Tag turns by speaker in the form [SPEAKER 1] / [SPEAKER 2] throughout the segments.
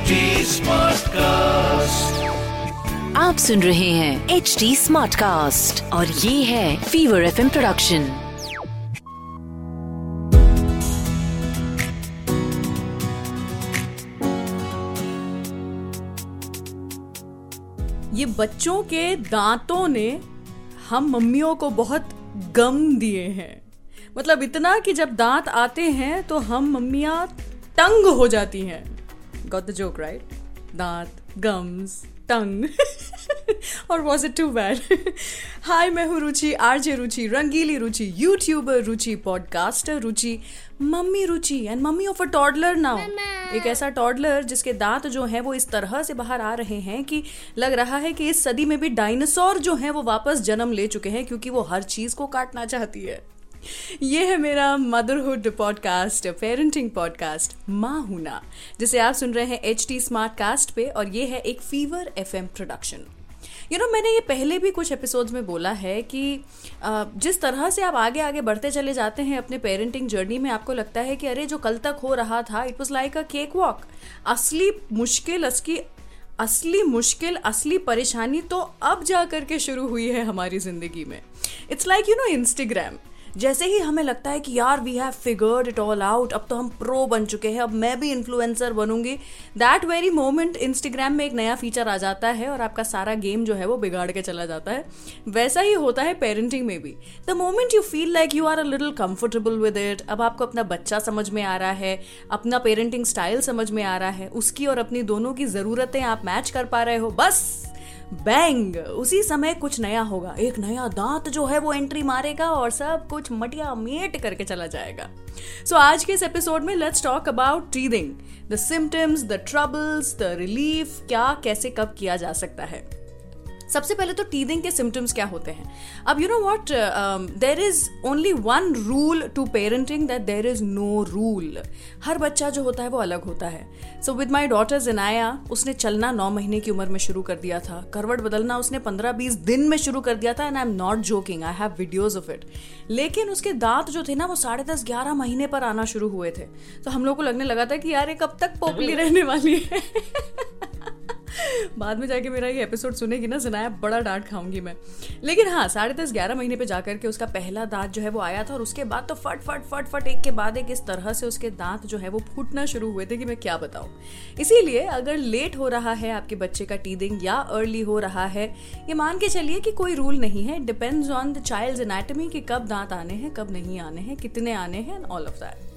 [SPEAKER 1] HD Smartcast.
[SPEAKER 2] आप सुन रहे हैं एच डी स्मार्ट कास्ट और ये है फीवर एफ़ प्रोडक्शन
[SPEAKER 3] ये बच्चों के दांतों ने हम मम्मियों को बहुत गम दिए हैं। मतलब इतना कि जब दांत आते हैं तो हम मम्मियाँ तंग हो जाती हैं। गॉट द जोक राइट दांत गम्स टंग और was it too bad hi मैं हूँ Ruchi RJ Ruchi Rangeli Ruchi YouTuber Ruchi podcaster Ruchi mummy Ruchi and mummy of a toddler now एक ऐसा टॉडलर जिसके दांत जो हैं वो इस तरह से बाहर आ रहे हैं कि लग रहा है कि इस सदी में भी डायनासोर जो हैं वो वापस जन्म ले चुके हैं क्योंकि वो हर चीज़ को काटना चाहती है। ये है मेरा मदरहुड पॉडकास्ट पेरेंटिंग पॉडकास्ट माँ हुना जिसे आप सुन रहे हैं एच टी स्मार्ट कास्ट पे और ये है एक Fever F M production you know मैंने ये पहले भी कुछ एपिसोड्स में बोला है कि जिस तरह से आप आगे आगे बढ़ते चले जाते हैं अपने पेरेंटिंग जर्नी में, आपको लगता है कि अरे, जो कल तक हो रहा था it was like a cake walk असली मुश्किल असली असली मुश्किल, असली परेशानी तो अब जा करके शुरू हुई है हमारी ज़िंदगी में. It's like you know Instagram जैसे ही हमें लगता है कि यार we have figured it all out अब तो हम प्रो बन चुके हैं, अब मैं भी इन्फ्लुएंसर बनूँगी। दैट वेरी मोमेंट इंस्टाग्राम में एक नया फीचर आ जाता है और आपका सारा गेम जो है वो बिगाड़ के चला जाता है। वैसा ही होता है पेरेंटिंग में भी। The moment you feel like you are a little comfortable with it अब आपको अपना बच्चा समझ में आ रहा है, अपना पेरेंटिंग स्टाइल समझ में आ रहा है, उसकी और अपनी दोनों की ज़रूरतें आप मैच कर पा रहे हो, बस। बैंग उसी समय कुछ नया होगा। एक नया दांत जो है वो एंट्री मारेगा और सब कुछ मटिया मेट करके चला जाएगा। सो so, आज के इस एपिसोड में let's talk about teething the symptoms the troubles the relief क्या कैसे कब किया जा सकता है। सबसे पहले तो टीदिंग के सिम्टम्स क्या होते हैं? अब you know what there is only one rule to parenting that there is no rule हर बच्चा जो होता है वो अलग होता है। सो विद माई डॉटर जिनाया उसने चलना नौ महीने की उम्र में शुरू कर दिया था। करवट बदलना उसने पंद्रह बीस दिन में शुरू कर दिया था and I am not joking I have videos of it लेकिन उसके दांत जो थे ना वो साढ़े दस ग्यारह महीने पर आना शुरू हुए थे। तो हम लोग को लगने लगा था कि यार ये कब तक पोपली रहने वाली है? बाद में जाके मेरा ये एपिसोड सुनेगी ना सुनाया बड़ा डांट खाऊँगी मैं। लेकिन हाँ साढ़े दस, ग्यारह महीने पे जाकर के उसका पहला दांत जो है वो आया था और उसके बाद तो फट फट फट फट, एक के बाद एक इस तरह से उसके दांत जो है वो फूटना शुरू हुए थे कि मैं क्या बताऊँ। इसीलिए अगर लेट हो रहा है आपके बच्चे का टीदिंग या अर्ली हो रहा है, ये मान के चलिए कि कोई रूल नहीं है। Depends on the child anatomy कि कब दांत आने हैं, कब नहीं आने हैं, कितने आने हैं एंड ऑल ऑफ़ दैट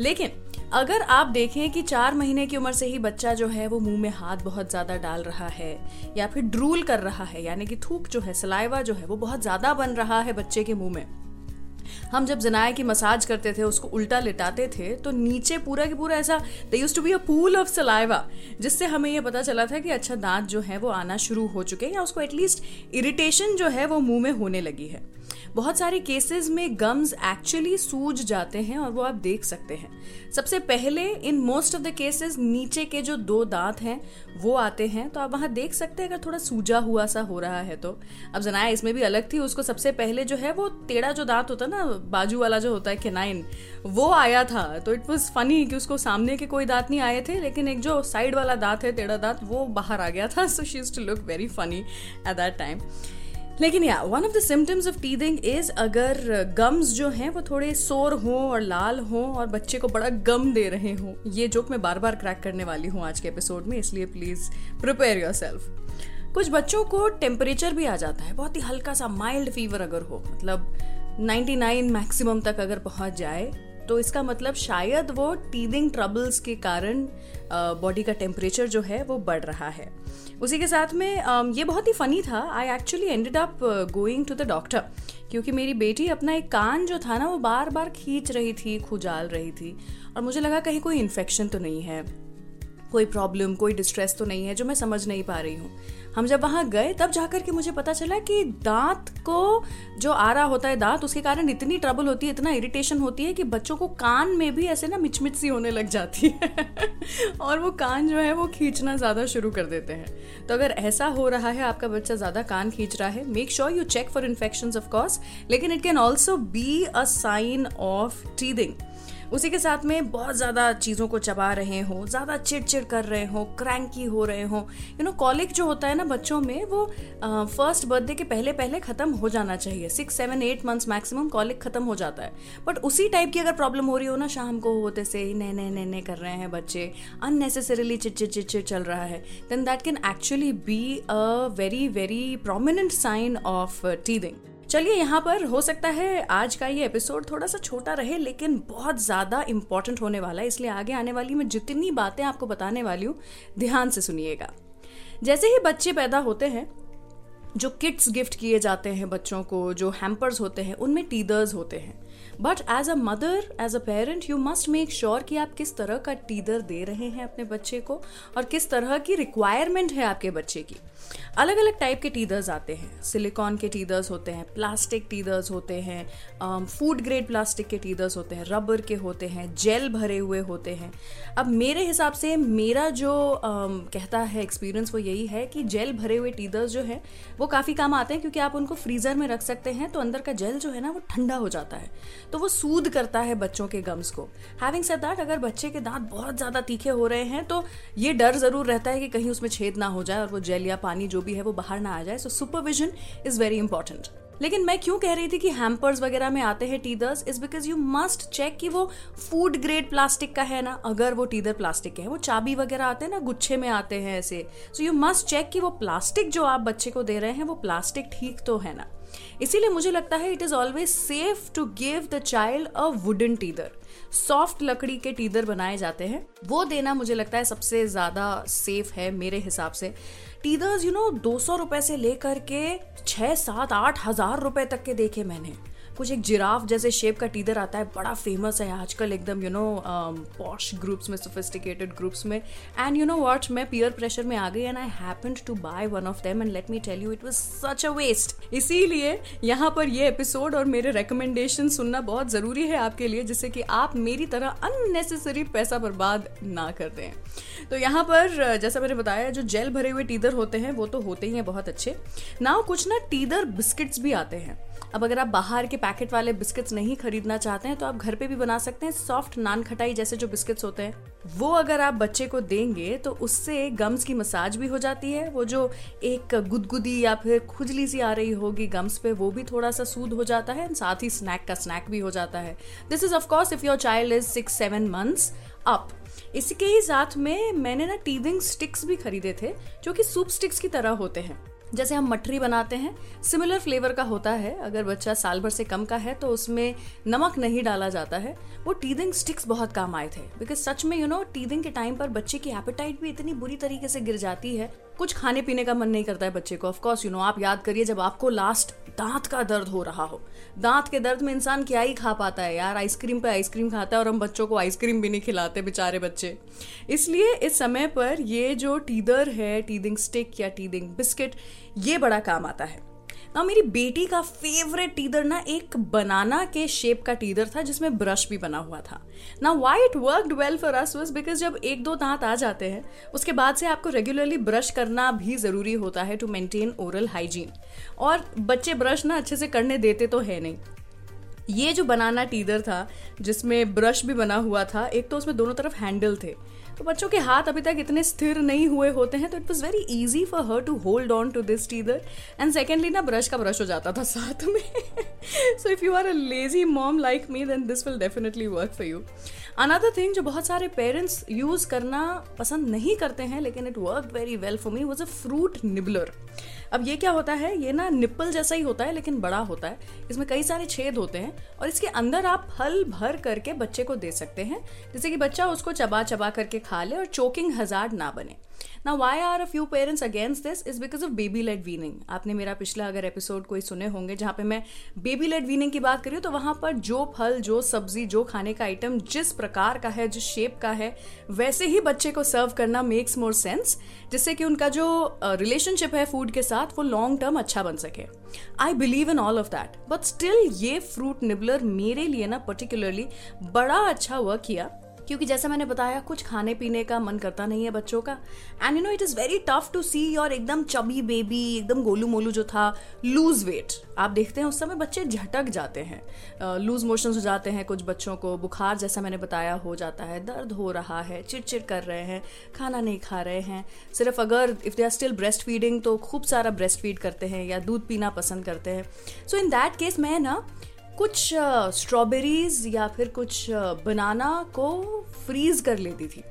[SPEAKER 3] लेकिन अगर आप देखें कि चार महीने की उम्र से ही बच्चा जो है वो मुँह में हाथ बहुत ज़्यादा डाल रहा है या फिर ड्रूल कर रहा है, यानी कि थूक जो है, सलाइवा जो है, वो बहुत ज़्यादा बन रहा है बच्चे के मुँह में। हम जब जनाए की मसाज करते थे, उसको उल्टा लिटाते थे तो नीचे पूरा की पूरा ऐसा they used to be a pool of saliva जिससे हमें ये पता चला था कि अच्छा दांत जो है वो आना शुरू हो चुके हैं या उसको एटलीस्ट इरिटेशन जो है वो मुँह में होने लगी है। बहुत सारे केसेस में गम्स एक्चुअली सूज जाते हैं और वो आप देख सकते हैं। सबसे पहले in most of the cases नीचे के जो दो दांत हैं, वो आते हैं। तो आप वहाँ देख सकते हैं, अगर थोड़ा सूजा हुआ सा हो रहा है तो। अब जनाया इसमें भी अलग थी, उसको सबसे पहले जो है वो टेढ़ा जो दांत होता है ना, बाजू वाला जो होता है केनाइन वो आया था। तो इट वॉज़ फनी कि उसको सामने के कोई दांत नहीं आए थे, लेकिन एक जो साइड वाला दांत है, टेढ़ा दांत, वो बाहर आ गया था। So she to look very funny at that time लेकिन या one of the symptoms of teething is अगर गम्स जो हैं, वो थोड़े सोर हों और लाल हों और बच्चे को बड़ा गम दे रहे हों। ये जोक मैं बार बार क्रैक करने वाली हूँ आज के एपिसोड में, इसलिए प्लीज़ प्रिपेयर योर सेल्फ कुछ बच्चों को टेम्परेचर भी आ जाता है, बहुत ही हल्का सा माइल्ड फीवर अगर हो मतलब 99 मैक्सिमम तक अगर पहुँच जाए तो इसका मतलब शायद वो टीदिंग ट्रबल्स के कारण बॉडी का टेम्परेचर जो है वो बढ़ रहा है। उसी के साथ में ये बहुत ही फनी था। I actually ended up going to the doctor क्योंकि मेरी बेटी अपना एक कान जो था ना, वो बार बार खींच रही थी, खुजाल रही थी और मुझे लगा कहीं कोई इन्फेक्शन तो नहीं है। कोई प्रॉब्लम कोई डिस्ट्रेस तो नहीं है जो मैं समझ नहीं पा रही हूँ। हम जब वहाँ गए, तब जाकर के मुझे पता चला कि दांत को जो आ रहा होता है दांत, उसके कारण इतनी ट्रबल होती है, इतना इरिटेशन होती है कि बच्चों को कान में भी ऐसे ना मिचमिच सी होने लग जाती है। और वो कान जो है, वो खींचना ज़्यादा शुरू कर देते हैं। तो अगर ऐसा हो रहा है, आपका बच्चा ज़्यादा कान खींच रहा है make sure you check for infection of course लेकिन it can also be a sign of teething उसी के साथ में बहुत ज़्यादा चीज़ों को चबा रहे हो, ज़्यादा चिड़चिड़ कर रहे हो, क्रैंकी हो रहे हो। यू नो कॉलिक जो होता है ना बच्चों में, वो फ़र्स्ट बर्थडे के पहले पहले ख़त्म हो जाना चाहिए। Six seven eight months maximum colic ख़त्म हो जाता है। बट उसी टाइप की अगर प्रॉब्लम हो रही हो ना, शाम को होते से ही नए नए नए नए कर रहे हैं बच्चे। अननेसेसरीली चिड़चिड़ चिड़चिड़ चल रहा है। Then that can actually be a very very prominent sign of teething चलिए यहाँ पर हो सकता है आज का ये एपिसोड थोड़ा सा छोटा रहे, लेकिन बहुत ज़्यादा इंपॉर्टेंट होने वाला है। इसलिए आगे आने वाली मैं जितनी बातें आपको बताने वाली हूँ, ध्यान से सुनिएगा। जैसे ही बच्चे पैदा होते हैं, जो किट्स गिफ्ट किए जाते हैं बच्चों को, जो हैम्पर्स होते हैं, उनमें टीदर्स होते हैं। But as a mother as a parent you must make sure कि आप किस तरह का टीदर दे रहे हैं अपने बच्चे को और किस तरह की रिक्वायरमेंट है आपके बच्चे की। अलग अलग टाइप के टीदर्स आते हैं। सिलिकॉन के टीदर्स होते हैं प्लास्टिक टीदर्स होते हैं फ़ूड ग्रेड प्लास्टिक के टीदर्स होते हैं रबर के होते हैं जेल भरे हुए होते हैं। अब मेरे हिसाब से मेरा जो um, कहता है एक्सपीरियंस वो यही है कि जेल भरे हुए टीदर्स जो है वो काफ़ी काम आते हैं क्योंकि आप उनको फ्रीज़र में रख सकते हैं तो अंदर का जेल जो है ना वो ठंडा हो जाता है। तो वो सूद करता है बच्चों के गम्स को। हैविंग सेड दैट अगर बच्चे के दांत बहुत ज़्यादा तीखे हो रहे हैं तो ये डर ज़रूर रहता है कि कहीं उसमें छेद ना हो जाए और वो जेल या पानी जो भी है वो बाहर ना आ जाए। So supervision is very important लेकिन मैं क्यों कह रही थी कि हैम्पर्स वगैरह में आते हैं teethers is because you must check कि वो फ़ूड ग्रेड प्लास्टिक का है ना? अगर वो टीदर प्लास्टिक के है, वो चाबी वगैरह आते हैं ना, गुच्छे में आते हैं ऐसे। सो यू मस्ट चेक कि वो प्लास्टिक जो आप बच्चे को दे रहे हैं, वो प्लास्टिक ठीक तो है ना? इसीलिए मुझे लगता है it is always safe to give the child a wooden teether soft लकड़ी के टीदर बनाए जाते हैं। वो देना मुझे लगता है सबसे ज़्यादा सेफ़ है मेरे हिसाब से। टीदर्स यू नो दो सौ रुपए से लेकर के छह, सात, आठ हज़ार रुपए तक के देखे मैंने। कुछ एक जिराफ जैसे शेप का टीदर आता है, बड़ा फ़ेमस है आजकल एकदम यू नो पॉश ग्रुप्स में सोफिस्टिकेटेड ग्रुप्स में। एंड यू नो वॉट मैं पियर प्रेशर में आ गई and I happen to buy one of them and let me tell you it was such a waste इसीलिए यहाँ पर ये एपिसोड और मेरे रिकमेंडेशन सुनना बहुत ज़रूरी है आपके लिए, जिससे कि आप मेरी तरह अननेसेसरी पैसा बर्बाद ना कर दें। तो यहाँ पर, जैसा मैंने बताया, जो जेल भरे हुए टीदर होते हैं, वो तो होते ही हैं बहुत अच्छे। ना कुछ ना टीदर बिस्किट्स भी आते हैं। अब अगर आप बाहर के पैकेट वाले बिस्किट्स नहीं खरीदना चाहते हैं तो आप घर पे भी बना सकते हैं सॉफ्ट नान खटाई जैसे जो बिस्किट्स होते हैं। वो अगर आप बच्चे को देंगे तो उससे गम्स की मसाज भी हो जाती है। वो जो एक गुदगुदी या फिर खुजली सी आ रही होगी गम्स पे, वो भी थोड़ा सा सूद हो जाता है साथ ही स्नैक का स्नैक भी हो जाता है। This is of course if your child is six seven months up इसके ही साथ में मैंने ना टीदिंग स्टिक्स भी खरीदे थे, जो कि सूप स्टिक्स की तरह होते हैं। जैसे हम मठरी बनाते हैं सिमिलर फ्लेवर का होता है। अगर बच्चा साल भर से कम का है तो उसमें नमक नहीं डाला जाता है। वो टीदिंग स्टिक्स बहुत काम आए थे। बिकॉज़ सच में यू नो टीदिंग के टाइम पर बच्चे की एपेटाइट भी इतनी बुरी तरीके से गिर जाती है। कुछ खाने पीने का मन नहीं करता है बच्चे को। ऑफकोर्स यू नो आप याद करिए जब आपको लास्ट दांत का दर्द हो रहा हो। दांत के दर्द में इंसान क्या ही खा पाता है यार? आइसक्रीम पे आइसक्रीम खाता है और हम बच्चों को आइसक्रीम भी नहीं खिलाते बेचारे बच्चे। इसलिए इस समय पर ये जो टीदर है टीदिंग स्टिक या टीदिंग बिस्किट ये बड़ा काम आता है। ना मेरी बेटी का फेवरेट टीदर ना एक बनाना के शेप का टीदर था, जिसमें ब्रश भी बना हुआ था। ना why it worked well for us was because जब एक दो दांत आ जाते हैं, उसके बाद से आपको रेगुलरली ब्रश करना भी ज़रूरी होता है टू मेंटेन ओरल हाइजीन और बच्चे ब्रश ना अच्छे से करने देते तो है नहीं। ये जो बनाना टीदर था, जिसमें ब्रश भी बना हुआ था, एक तो उसमें दोनों तरफ़ हैंडल थे। तो बच्चों के हाथ अभी तक इतने स्थिर नहीं हुए होते हैं तो it was very easy for her to hold on to this teether and secondly ना ब्रश का ब्रश हो जाता था साथ में। So if you are a lazy mom like me then this will definitely work for you another thing जो बहुत सारे पेरेंट्स यूज़ करना पसंद नहीं करते हैं, लेकिन it work very well for me was a fruit nibbler अब ये क्या होता है? ये ना निप्पल जैसा ही होता है, लेकिन बड़ा होता है। इसमें कई सारे छेद होते हैं और इसके अंदर आप फल भर करके बच्चे को दे सकते हैं। जैसे कि बच्चा उसको चबा चबा करके खा ले और चोकिंग हज़ार ना बने। ना why are a few parents against this is because of baby led weaning आपने मेरा पिछला अगर एपिसोड कोई सुने होंगे जहाँ पे मैं बेबी लेड वीनिंग की बात करी तो वहाँ पर जो फल, जो सब्ज़ी, जो खाने का आइटम जिस प्रकार का है, जिस शेप का है, वैसे ही बच्चे को सर्व करना मेक्स मोर सेंस जिससे कि उनका जो रिलेशनशिप है फ़ूड के साथ, वो लॉन्ग टर्म अच्छा बन सके। I believe in all of that but still ये फ्रूट निबलर मेरे लिए ना पर्टिकुलरली बड़ा अच्छा वर्क किया। क्योंकि जैसा मैंने बताया, कुछ खाने पीने का मन करता नहीं है बच्चों का। And you know it is very tough to see your एकदम चबी बेबी एकदम गोलू मोलू जो था लूज वेट आप देखते हैं, उस समय बच्चे झटक जाते हैं। लूज मोशन हो जाते हैं कुछ बच्चों को, बुखार जैसा मैंने बताया हो जाता है, दर्द हो रहा है, चिड़चिड़ कर रहे हैं, खाना नहीं खा रहे हैं। सिर्फ़ अगर if they are still breast feeding तो खूब सारा ब्रेस्ट फ़ीड करते हैं या दूध पीना पसंद करते हैं। सो इन दैट केस मैं ना कुछ स्ट्रॉबेरीज या फिर कुछ बनाना को फ्रीज कर लेती थी।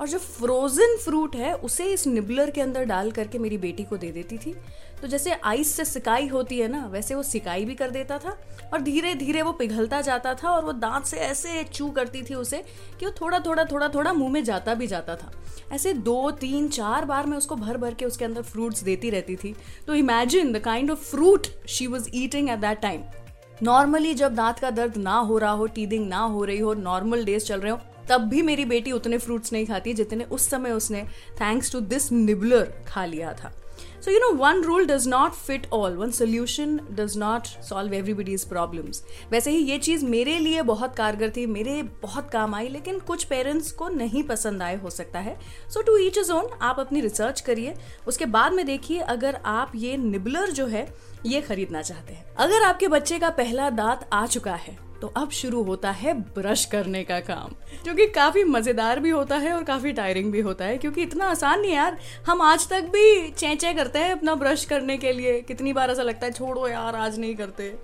[SPEAKER 3] और जो फ्रोज़न फ्रूट है, उसे इस निबलर के अंदर डाल करके मेरी बेटी को दे देती थी। तो जैसे आइस से सिकाई होती है ना, वैसे वो सिकाई भी कर देता था और धीरे धीरे वो पिघलता जाता था और वो दांत से ऐसे चू करती थी उसे कि वो थोड़ा थोड़ा थोड़ा थोड़ा मुँह में जाता भी जाता था। ऐसे दो, तीन, चार बार मैं उसको भर भर के उसके अंदर फ्रूट्स देती रहती थी। तो imagine the kind of fruit she was eating at that time normally जब दांत का दर्द ना हो रहा हो टीदिंग ना हो रही हो नॉर्मल डेज़ चल रहे हो, तब भी मेरी बेटी उतने फ्रूट्स नहीं खाती जितने उस समय उसने थैंक्स टू दिस निबलर खा लिया था। So you know one rule does not fit all one solution does not solve everybody's problems वैसे ही ये चीज़ मेरे लिए बहुत कारगर थी, मेरे बहुत काम आई, लेकिन कुछ पेरेंट्स को नहीं पसंद आए, हो सकता है। So to each his own आप अपनी रिसर्च करिए। उसके बाद में देखिए, अगर आप ये निबलर जो है, ये खरीदना चाहते हैं। अगर आपके बच्चे का पहला दांत आ चुका है तो अब शुरू होता है ब्रश करने का काम। जो कि काफ़ी मज़ेदार भी होता है और काफ़ी टायरिंग भी होता है, क्योंकि इतना आसान नहीं यार। हम आज तक भी चेंचे करते हैं अपना ब्रश करने के लिए। कितनी बार ऐसा लगता है, छोड़ो यार, आज नहीं करते।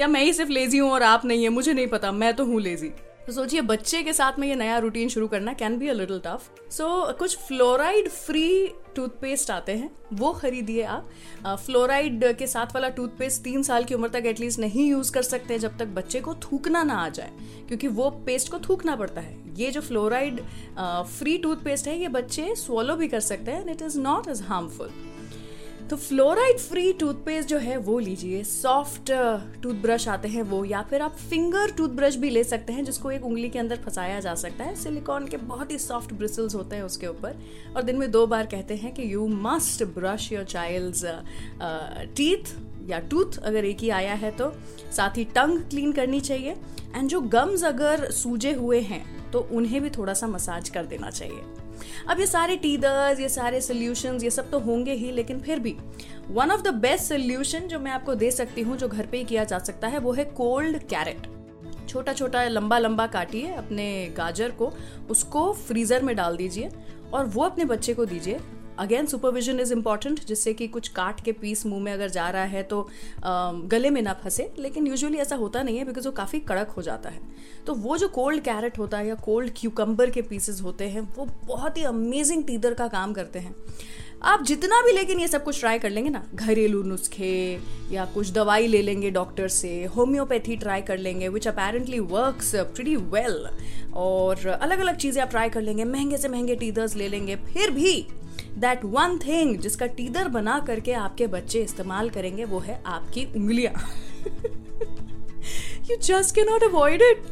[SPEAKER 3] या मैं ही सिर्फ़ लेजी हूँ और आप नहीं है, मुझे नहीं पता, मैं तो हूँ लेजी तो सोचिए, बच्चे के साथ में ये नया रूटीन शुरू करना can be a little tough so कुछ फ्लोराइड फ्री टूथपेस्ट आते हैं, वो खरीदिए आप। फ्लोराइड के साथ वाला टूथपेस्ट तीन साल की उम्र तक एटलीस्ट नहीं यूज़ कर सकते जब तक बच्चे को थूकना ना आ जाए, क्योंकि वो पेस्ट को थूकना पड़ता है। ये जो फ्लोराइड फ्री टूथपेस्ट है, ये बच्चे स्वॉलो भी कर सकते हैं and it is not as harmful तो फ्लोराइड फ्री टूथपेस्ट जो है वो लीजिए। सॉफ्ट टूथब्रश आते हैं वो, या फिर आप फिंगर टूथब्रश भी ले सकते हैं, जिसको एक उंगली के अंदर फंसाया जा सकता है। सिलिकॉन के बहुत ही सॉफ्ट ब्रिसल्स होते हैं उसके ऊपर। और दिन में दो बार कहते हैं कि you must brush your child teeth या टूथ अगर एक ही आया है तो। साथ ही टंग क्लीन करनी चाहिए। एंड जो गम्स अगर सूजे हुए हैं तो उन्हें भी थोड़ा सा मसाज कर देना चाहिए। अब ये सारे टीदर्स ये सारे सोल्यूशन ये सब तो होंगे ही, लेकिन फिर भी one of the best solution जो मैं आपको दे सकती हूँ, जो घर पे ही किया जा सकता है, वो है कोल्ड कैरेट छोटा छोटा लंबा लंबा काटिए अपने गाजर को, उसको फ्रीजर में डाल दीजिए और वो अपने बच्चे को दीजिए अगेन सुपरविजन इज़ इंपॉर्टेंट जिससे कि कुछ काट के पीस मुँह में अगर जा रहा है तो गले में ना फंसे। लेकिन यूजुअली ऐसा होता नहीं है बिकॉज़ वो काफ़ी कड़क हो जाता है। तो वो जो कोल्ड कैरेट होता है या कोल्ड क्यूकम्बर के पीसेज होते हैं, वो बहुत ही अमेजिंग टीदर का काम करते हैं। आप जितना भी लेकिन ये सब कुछ ट्राई कर लेंगे ना, घरेलू नुस्खे या कुछ दवाई ले लेंगे डॉक्टर से होम्योपैथी ट्राई कर लेंगे which apparently works pretty well और अलग अलग चीज़ें आप ट्राई कर लेंगे, महँगे से महँगे टीदर्स ले लेंगे, फिर भी दैट वन थिंग जिसका टीदर बना करके आपके बच्चे इस्तेमाल करेंगे, वो है आपकी उंगलियाँ। You just can not avoid it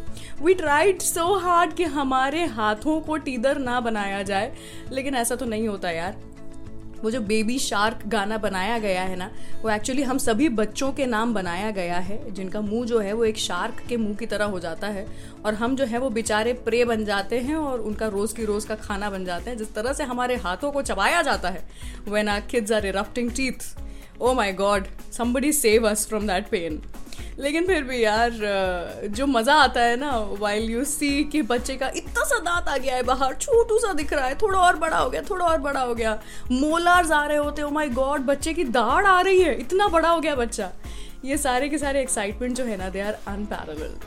[SPEAKER 3] we tried so hard कि हमारे हाथों को टीदर ना बनाया जाए, लेकिन ऐसा तो नहीं होता यार। वो जो बेबी शार्क गाना बनाया गया है ना, वो एक्चुअली हम सभी बच्चों के नाम बनाया गया है, जिनका मुँह जो है वो एक शार्क के मुँह की तरह हो जाता है और हम जो है वो बेचारे प्रे बन जाते हैं और उनका रोज की रोज का खाना बन जाते हैं। जिस तरह से हमारे हाथों को चबाया जाता है when our kids are erupting teeth oh my god somebody save us from that pain लेकिन फिर भी यार जो मज़ा आता है ना वाइल यू सी कि बच्चे का इतना सा दांत आ गया है बाहर, छोटू सा दिख रहा है, थोड़ा और बड़ा हो गया, थोड़ा और बड़ा हो गया, मोलार्स आ रहे होते हो माई गॉड बच्चे की दाढ़ आ रही है, इतना बड़ा हो गया बच्चा। ये सारे के सारे एक्साइटमेंट जो है ना they are unparalleled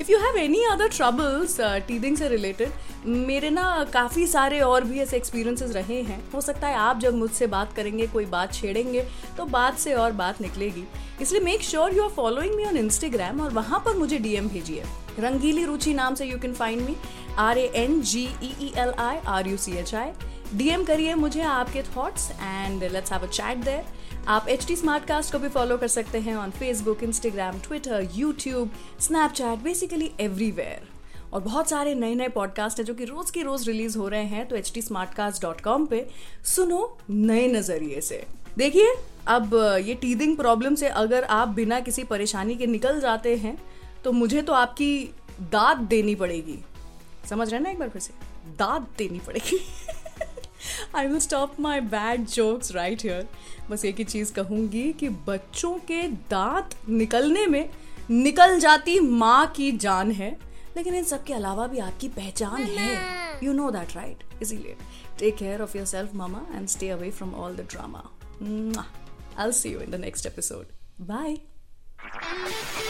[SPEAKER 3] if you have any other troubles teething से रिलेटेड मेरे ना काफ़ी सारे और भी ऐसे एक्सपीरियंसेस रहे हैं। हो सकता है आप जब मुझसे बात करेंगे, कोई बात छेड़ेंगे तो बात से और बात निकलेगी। इसलिए make sure you are following me on Instagram और वहाँ पर मुझे डीएम भेजिए। रंगीली रुचि नाम से you can find me R A N G E L I R U C H I DM करिए मुझे आपके thoughts and let's have a chat there आप एच टी को भी फॉलो कर सकते हैं on Facebook Instagram Twitter YouTube Snapchat basically everywhere और बहुत सारे नए नए पॉडकास्ट हैं जो कि रोज की रोज रिलीज़ हो रहे हैं तो एच टी पे सुनो नए नज़रिए से। देखिए, अब ये टीदिंग प्रॉब्लम से अगर आप बिना किसी परेशानी के निकल जाते हैं तो मुझे तो आपकी दाद देनी पड़ेगी। समझ रहे ना एक बार फिर से? दाद देनी पड़ेगी। I will stop my bad jokes right here बस एक ही चीज़ कहूँगी कि बच्चों के दांत निकलने में निकल जाती माँ की जान है लेकिन इन सब के अलावा भी आपकी पहचान है। यू नो दैट राइट इसीलिए। Take care of your self mama and stay away from all the drama I see you in the next episode bye